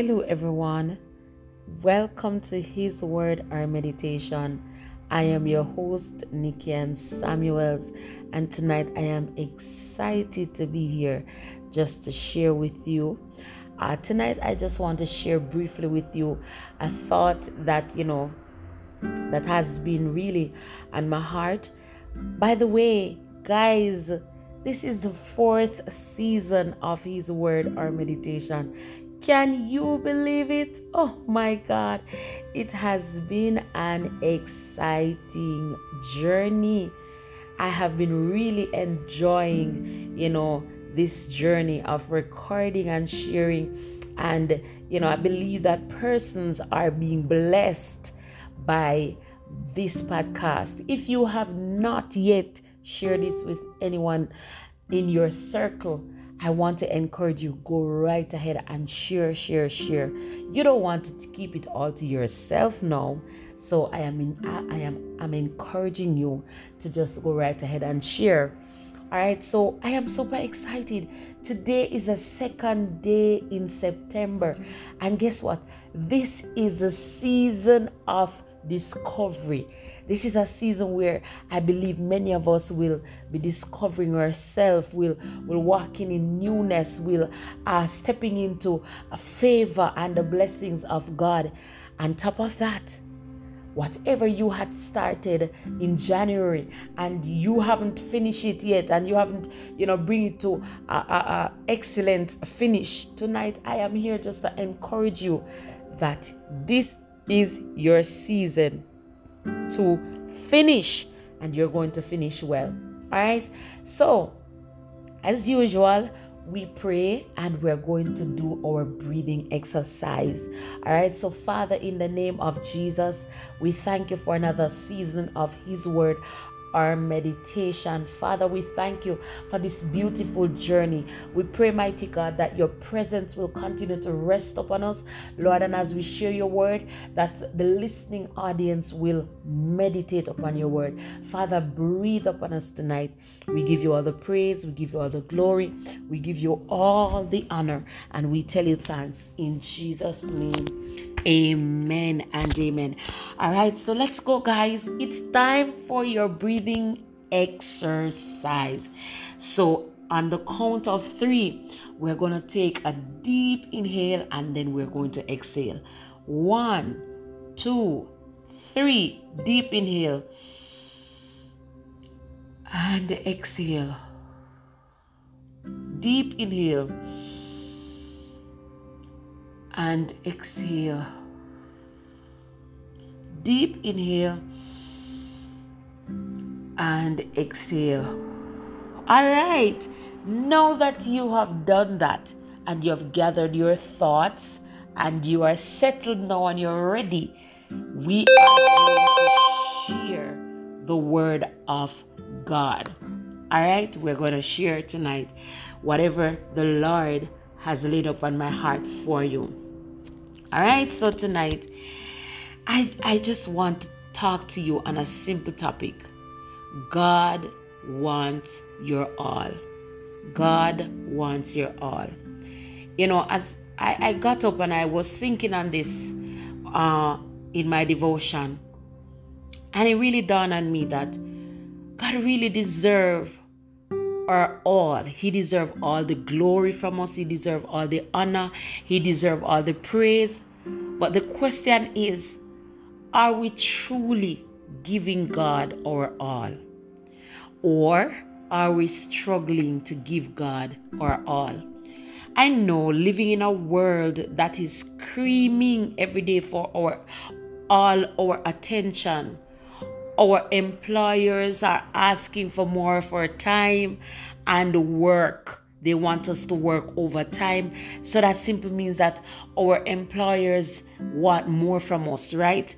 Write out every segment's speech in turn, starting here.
Hello, everyone. Welcome to His Word, our meditation. I am your host, Nikki Nikian Samuels, and tonight I am excited to be here just to share with you. Uh, tonight, I just want to share briefly with you a thought that you know that has been really on my heart. By the way, guys, this is the fourth season of His Word, our meditation. Can you believe it? Oh my God. It has been an exciting journey. I have been really enjoying, you know, this journey of recording and sharing. And, you know, I believe that persons are being blessed by this podcast. If you have not yet shared this with anyone in your circle, I want to encourage you go right ahead and share, share, share. You don't want to keep it all to yourself now. So I am in, I, I am I'm encouraging you to just go right ahead and share. All right, so I am super excited. Today is the second day in September, and guess what? This is a season of discovery. This is a season where I believe many of us will be discovering ourselves, will will walking in newness, will uh, stepping into a favor and the blessings of God. On top of that, whatever you had started in January and you haven't finished it yet and you haven't you know bring it to a, a, a, excellent finish tonight I am here just to encourage you that this is your season to finish and you're going to finish well. All right. So, as usual, we pray and we're going to do our breathing exercise. All right. So, Father, in the name of Jesus, we thank you for another season of His Word our meditation. Father, we thank you for this beautiful journey. We pray, mighty God, that your presence will continue to rest upon us, Lord, and as we share your word, that the listening audience will meditate upon your word. Father, breathe upon us tonight. We give you all the praise, we give you all the glory, we give you all the honor, and we tell you thanks in Jesus' name. Amen and amen. All right, so let's go, guys. It's time for your breathing exercise. So, on the count of three, we're going to take a deep inhale and then we're going to exhale. One, two, three. Deep inhale and exhale. Deep inhale and exhale. Deep inhale and exhale. All right. Now that you have done that and you have gathered your thoughts and you are settled now and you're ready, we are going to share the word of God. All right, we're going to share tonight whatever the Lord has laid upon my heart for you. All right, so tonight I I just want to talk to you on a simple topic. God wants your all. God wants your all. You know, as I, I got up and I was thinking on this uh, in my devotion, and it really dawned on me that God really deserves our all. He deserves all the glory from us. He deserves all the honor. He deserves all the praise. But the question is, are we truly giving God our all? Or are we struggling to give God our all? I know living in a world that is screaming every day for our all our attention our employers are asking for more for time and work. They want us to work overtime. So that simply means that our employers want more from us, right?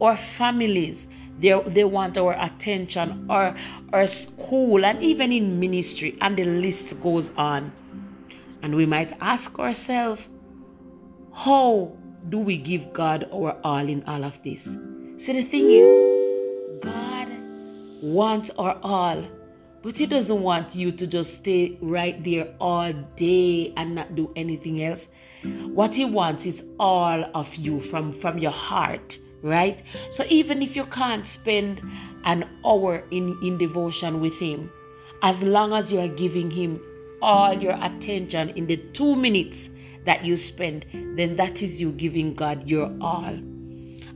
Our families, they, they want our attention, our, our school, and even in ministry, and the list goes on. And we might ask ourselves, how do we give God our all in all of this? See, the thing is, God wants our all. But He doesn't want you to just stay right there all day and not do anything else. What He wants is all of you from, from your heart, right? So even if you can't spend an hour in, in devotion with Him, as long as you are giving Him all your attention in the two minutes that you spend, then that is you giving God your all.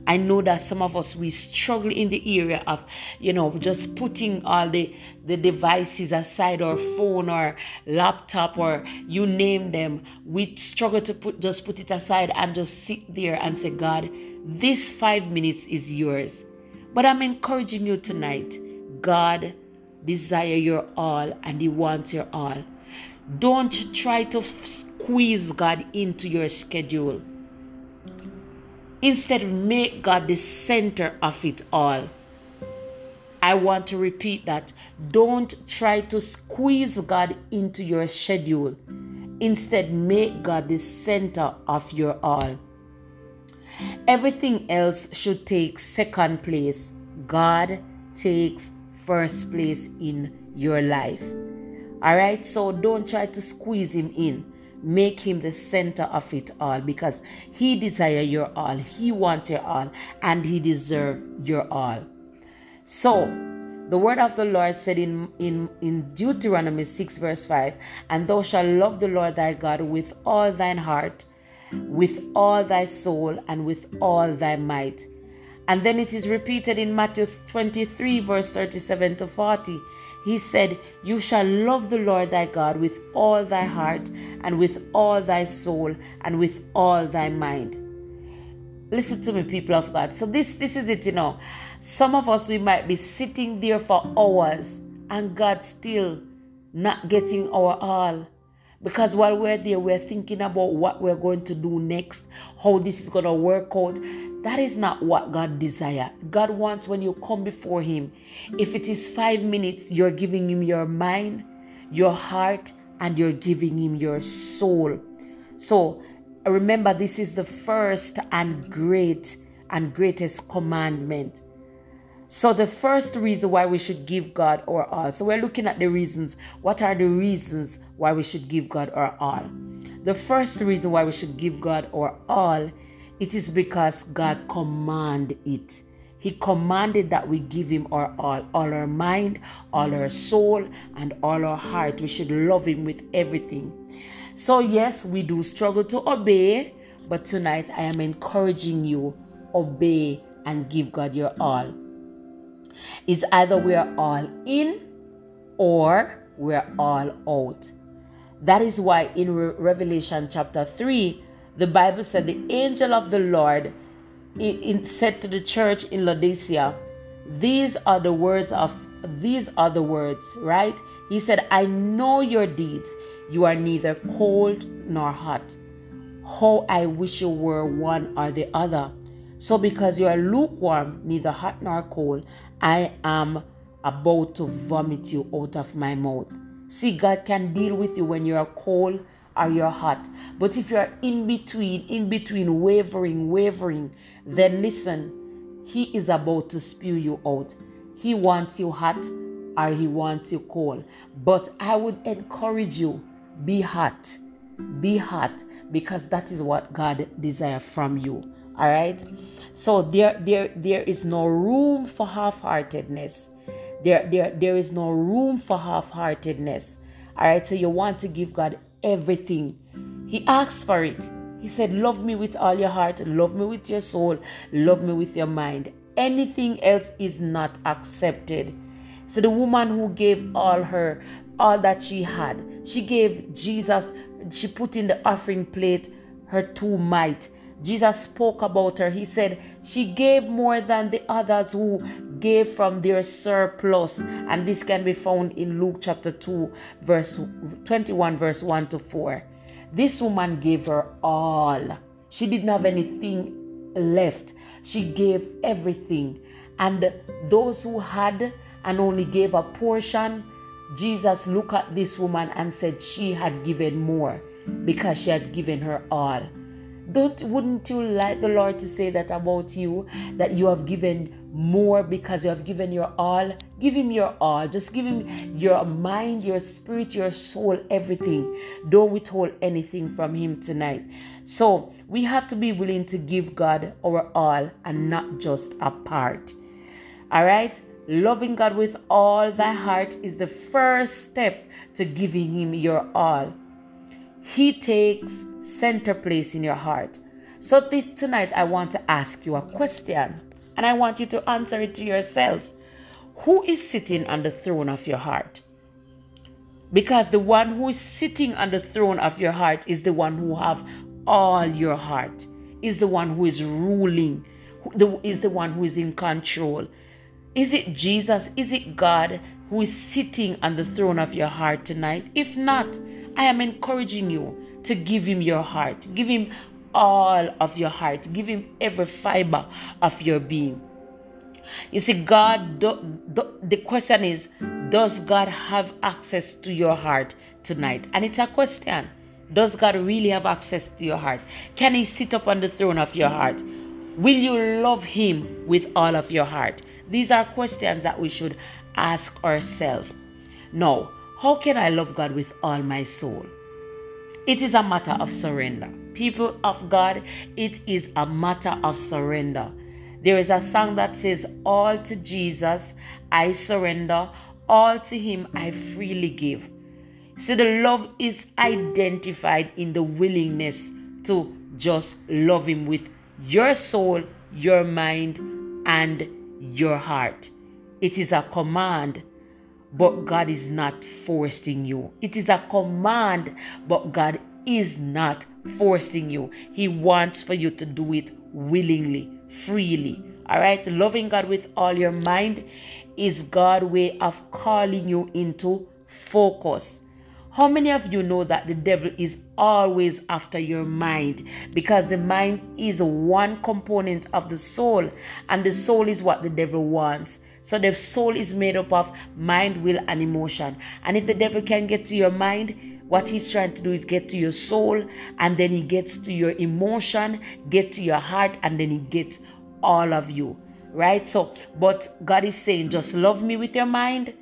I know that some of us we struggle in the area of, you know, just putting all the the devices aside, or phone, or laptop, or you name them. We struggle to put just put it aside and just sit there and say, God, this five minutes is yours. But I'm encouraging you tonight. God desire your all, and He wants your all. Don't try to squeeze God into your schedule. Instead, make God the center of it all. I want to repeat that. Don't try to squeeze God into your schedule. Instead, make God the center of your all. Everything else should take second place. God takes first place in your life. All right, so don't try to squeeze him in make him the center of it all because he desire your all he wants your all and he deserve your all so the word of the lord said in in in deuteronomy 6 verse 5 and thou shalt love the lord thy god with all thine heart with all thy soul and with all thy might and then it is repeated in matthew 23 verse 37 to 40 he said, You shall love the Lord thy God with all thy heart, and with all thy soul, and with all thy mind. Listen to me, people of God. So this this is it, you know. Some of us we might be sitting there for hours and God still not getting our all. Because while we're there, we're thinking about what we're going to do next, how this is going to work out. That is not what God desires. God wants when you come before Him, if it is five minutes, you're giving Him your mind, your heart, and you're giving Him your soul. So remember, this is the first and great and greatest commandment. So, the first reason why we should give God our all. So, we're looking at the reasons. What are the reasons why we should give God our all? The first reason why we should give God our all, it is because God commanded it. He commanded that we give Him our all, all our mind, all our soul, and all our heart. We should love Him with everything. So, yes, we do struggle to obey, but tonight I am encouraging you obey and give God your all is either we are all in or we're all out. That is why in Re- Revelation chapter 3, the Bible said the angel of the Lord in, said to the church in Laodicea, These are the words of these are the words, right? He said, I know your deeds. You are neither cold nor hot. How I wish you were one or the other. So, because you are lukewarm, neither hot nor cold, I am about to vomit you out of my mouth. See, God can deal with you when you're cold or you're hot. But if you're in between, in between, wavering, wavering, then listen, He is about to spew you out. He wants you hot or He wants you cold. But I would encourage you be hot. Be hot because that is what God desires from you all right? So there there there is no room for half-heartedness. There there there is no room for half-heartedness. All right? So you want to give god everything. He asks for it. He said love me with all your heart love me with your soul love me with your mind. Anything else is not accepted. So the woman who gave all her all that she had she gave jesus she put in the offering plate her two mite Jesus spoke about her. He said, She gave more than the others who gave from their surplus. And this can be found in Luke chapter 2, verse 21, verse 1 to 4. This woman gave her all. She didn't have anything left. She gave everything. And those who had and only gave a portion, Jesus looked at this woman and said she had given more because she had given her all. Don't wouldn't you like the Lord to say that about you that you have given more because you have given your all? Give him your all. Just give him your mind, your spirit, your soul, everything. Don't withhold anything from him tonight. So, we have to be willing to give God our all and not just a part. All right? Loving God with all thy heart is the first step to giving him your all. He takes center place in your heart. So this tonight I want to ask you a question and I want you to answer it to yourself. Who is sitting on the throne of your heart? Because the one who is sitting on the throne of your heart is the one who have all your heart. Is the one who is ruling, is the one who is in control. Is it Jesus? Is it God who is sitting on the throne of your heart tonight? If not, I am encouraging you to give him your heart. Give him all of your heart. Give him every fiber of your being. You see, God, do, do, the question is, does God have access to your heart tonight? And it's a question. Does God really have access to your heart? Can He sit up on the throne of your heart? Will you love Him with all of your heart? These are questions that we should ask ourselves. Now, how can I love God with all my soul? It is a matter of surrender. People of God, it is a matter of surrender. There is a song that says, All to Jesus I surrender, all to Him I freely give. See, the love is identified in the willingness to just love Him with your soul, your mind, and your heart. It is a command but God is not forcing you. It is a command, but God is not forcing you. He wants for you to do it willingly, freely. All right? Loving God with all your mind is God's way of calling you into focus. How many of you know that the devil is always after your mind? Because the mind is one component of the soul, and the soul is what the devil wants. So the soul is made up of mind, will, and emotion. And if the devil can get to your mind, what he's trying to do is get to your soul, and then he gets to your emotion, get to your heart, and then he gets all of you. Right? So, but God is saying, just love me with your mind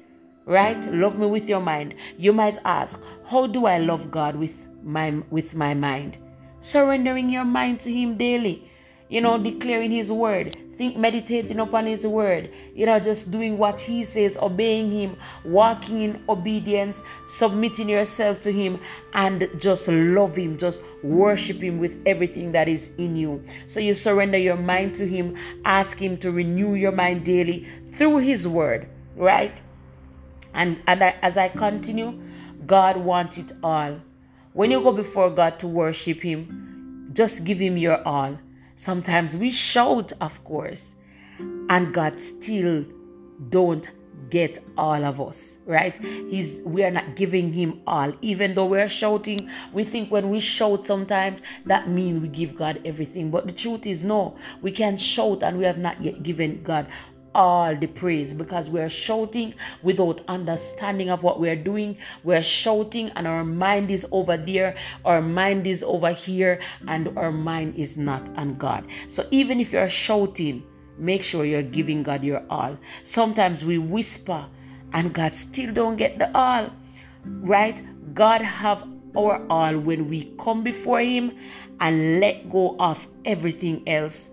right? Love me with your mind. You might ask how do i love god with my with my mind? Surrendering your mind to him daily. You know declaring his word. Think meditating upon his word. You know just doing what he says obeying him walking in obedience submitting yourself to him and just love him. Just worship him with everything that is in you. So you surrender your mind to him. Ask him to renew your mind daily through his word right and, and I, as I continue, God wants it all. When you go before God to worship Him, just give Him your all. Sometimes we shout, of course, and God still don't get all of us right he's we are not giving him all even though we're shouting we think when we shout sometimes that means we give god everything but the truth is no we can shout and we have not yet given god all the praise because we're shouting without understanding of what we're doing. We're shouting and our mind is over there, our mind is over here, and our mind is not on God. So even if you're shouting, make sure you're giving God your all. Sometimes we whisper and God still don't get the all. Right? God have our all when we come before him and let go of everything else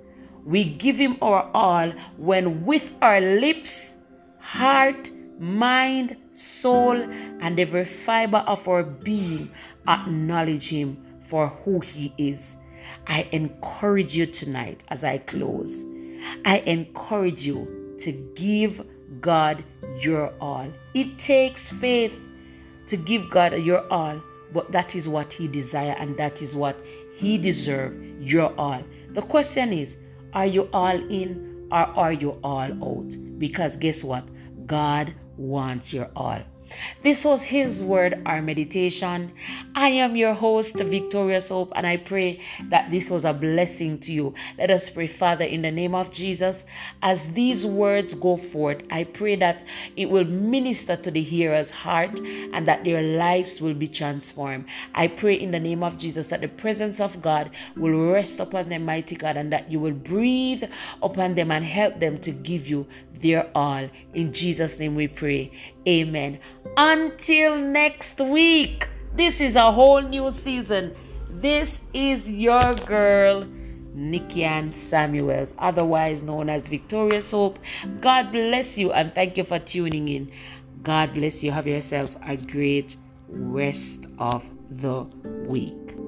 we give Him our all when with our lips, heart, mind, soul, and every fiber of our being acknowledge Him for who He is. I encourage you tonight as I close. I encourage you to give God your all. It takes faith to give God your all, but that is what He desires and that is what He deserves your all. The question is, are you all in or are you all out? Because guess what? God wants your all. This was His Word, our meditation. I am your host, Victorious Hope, and I pray that this was a blessing to you. Let us pray, Father, in the name of Jesus, as these words go forth, I pray that it will minister to the hearer's heart and that their lives will be transformed. I pray in the name of Jesus that the presence of God will rest upon them, mighty God, and that you will breathe upon them and help them to give you their all. In Jesus' name we pray. Amen. Until next week, this is a whole new season. This is your girl, Nikian Samuels, otherwise known as Victorious Hope. God bless you and thank you for tuning in. God bless you. Have yourself a great rest of the week.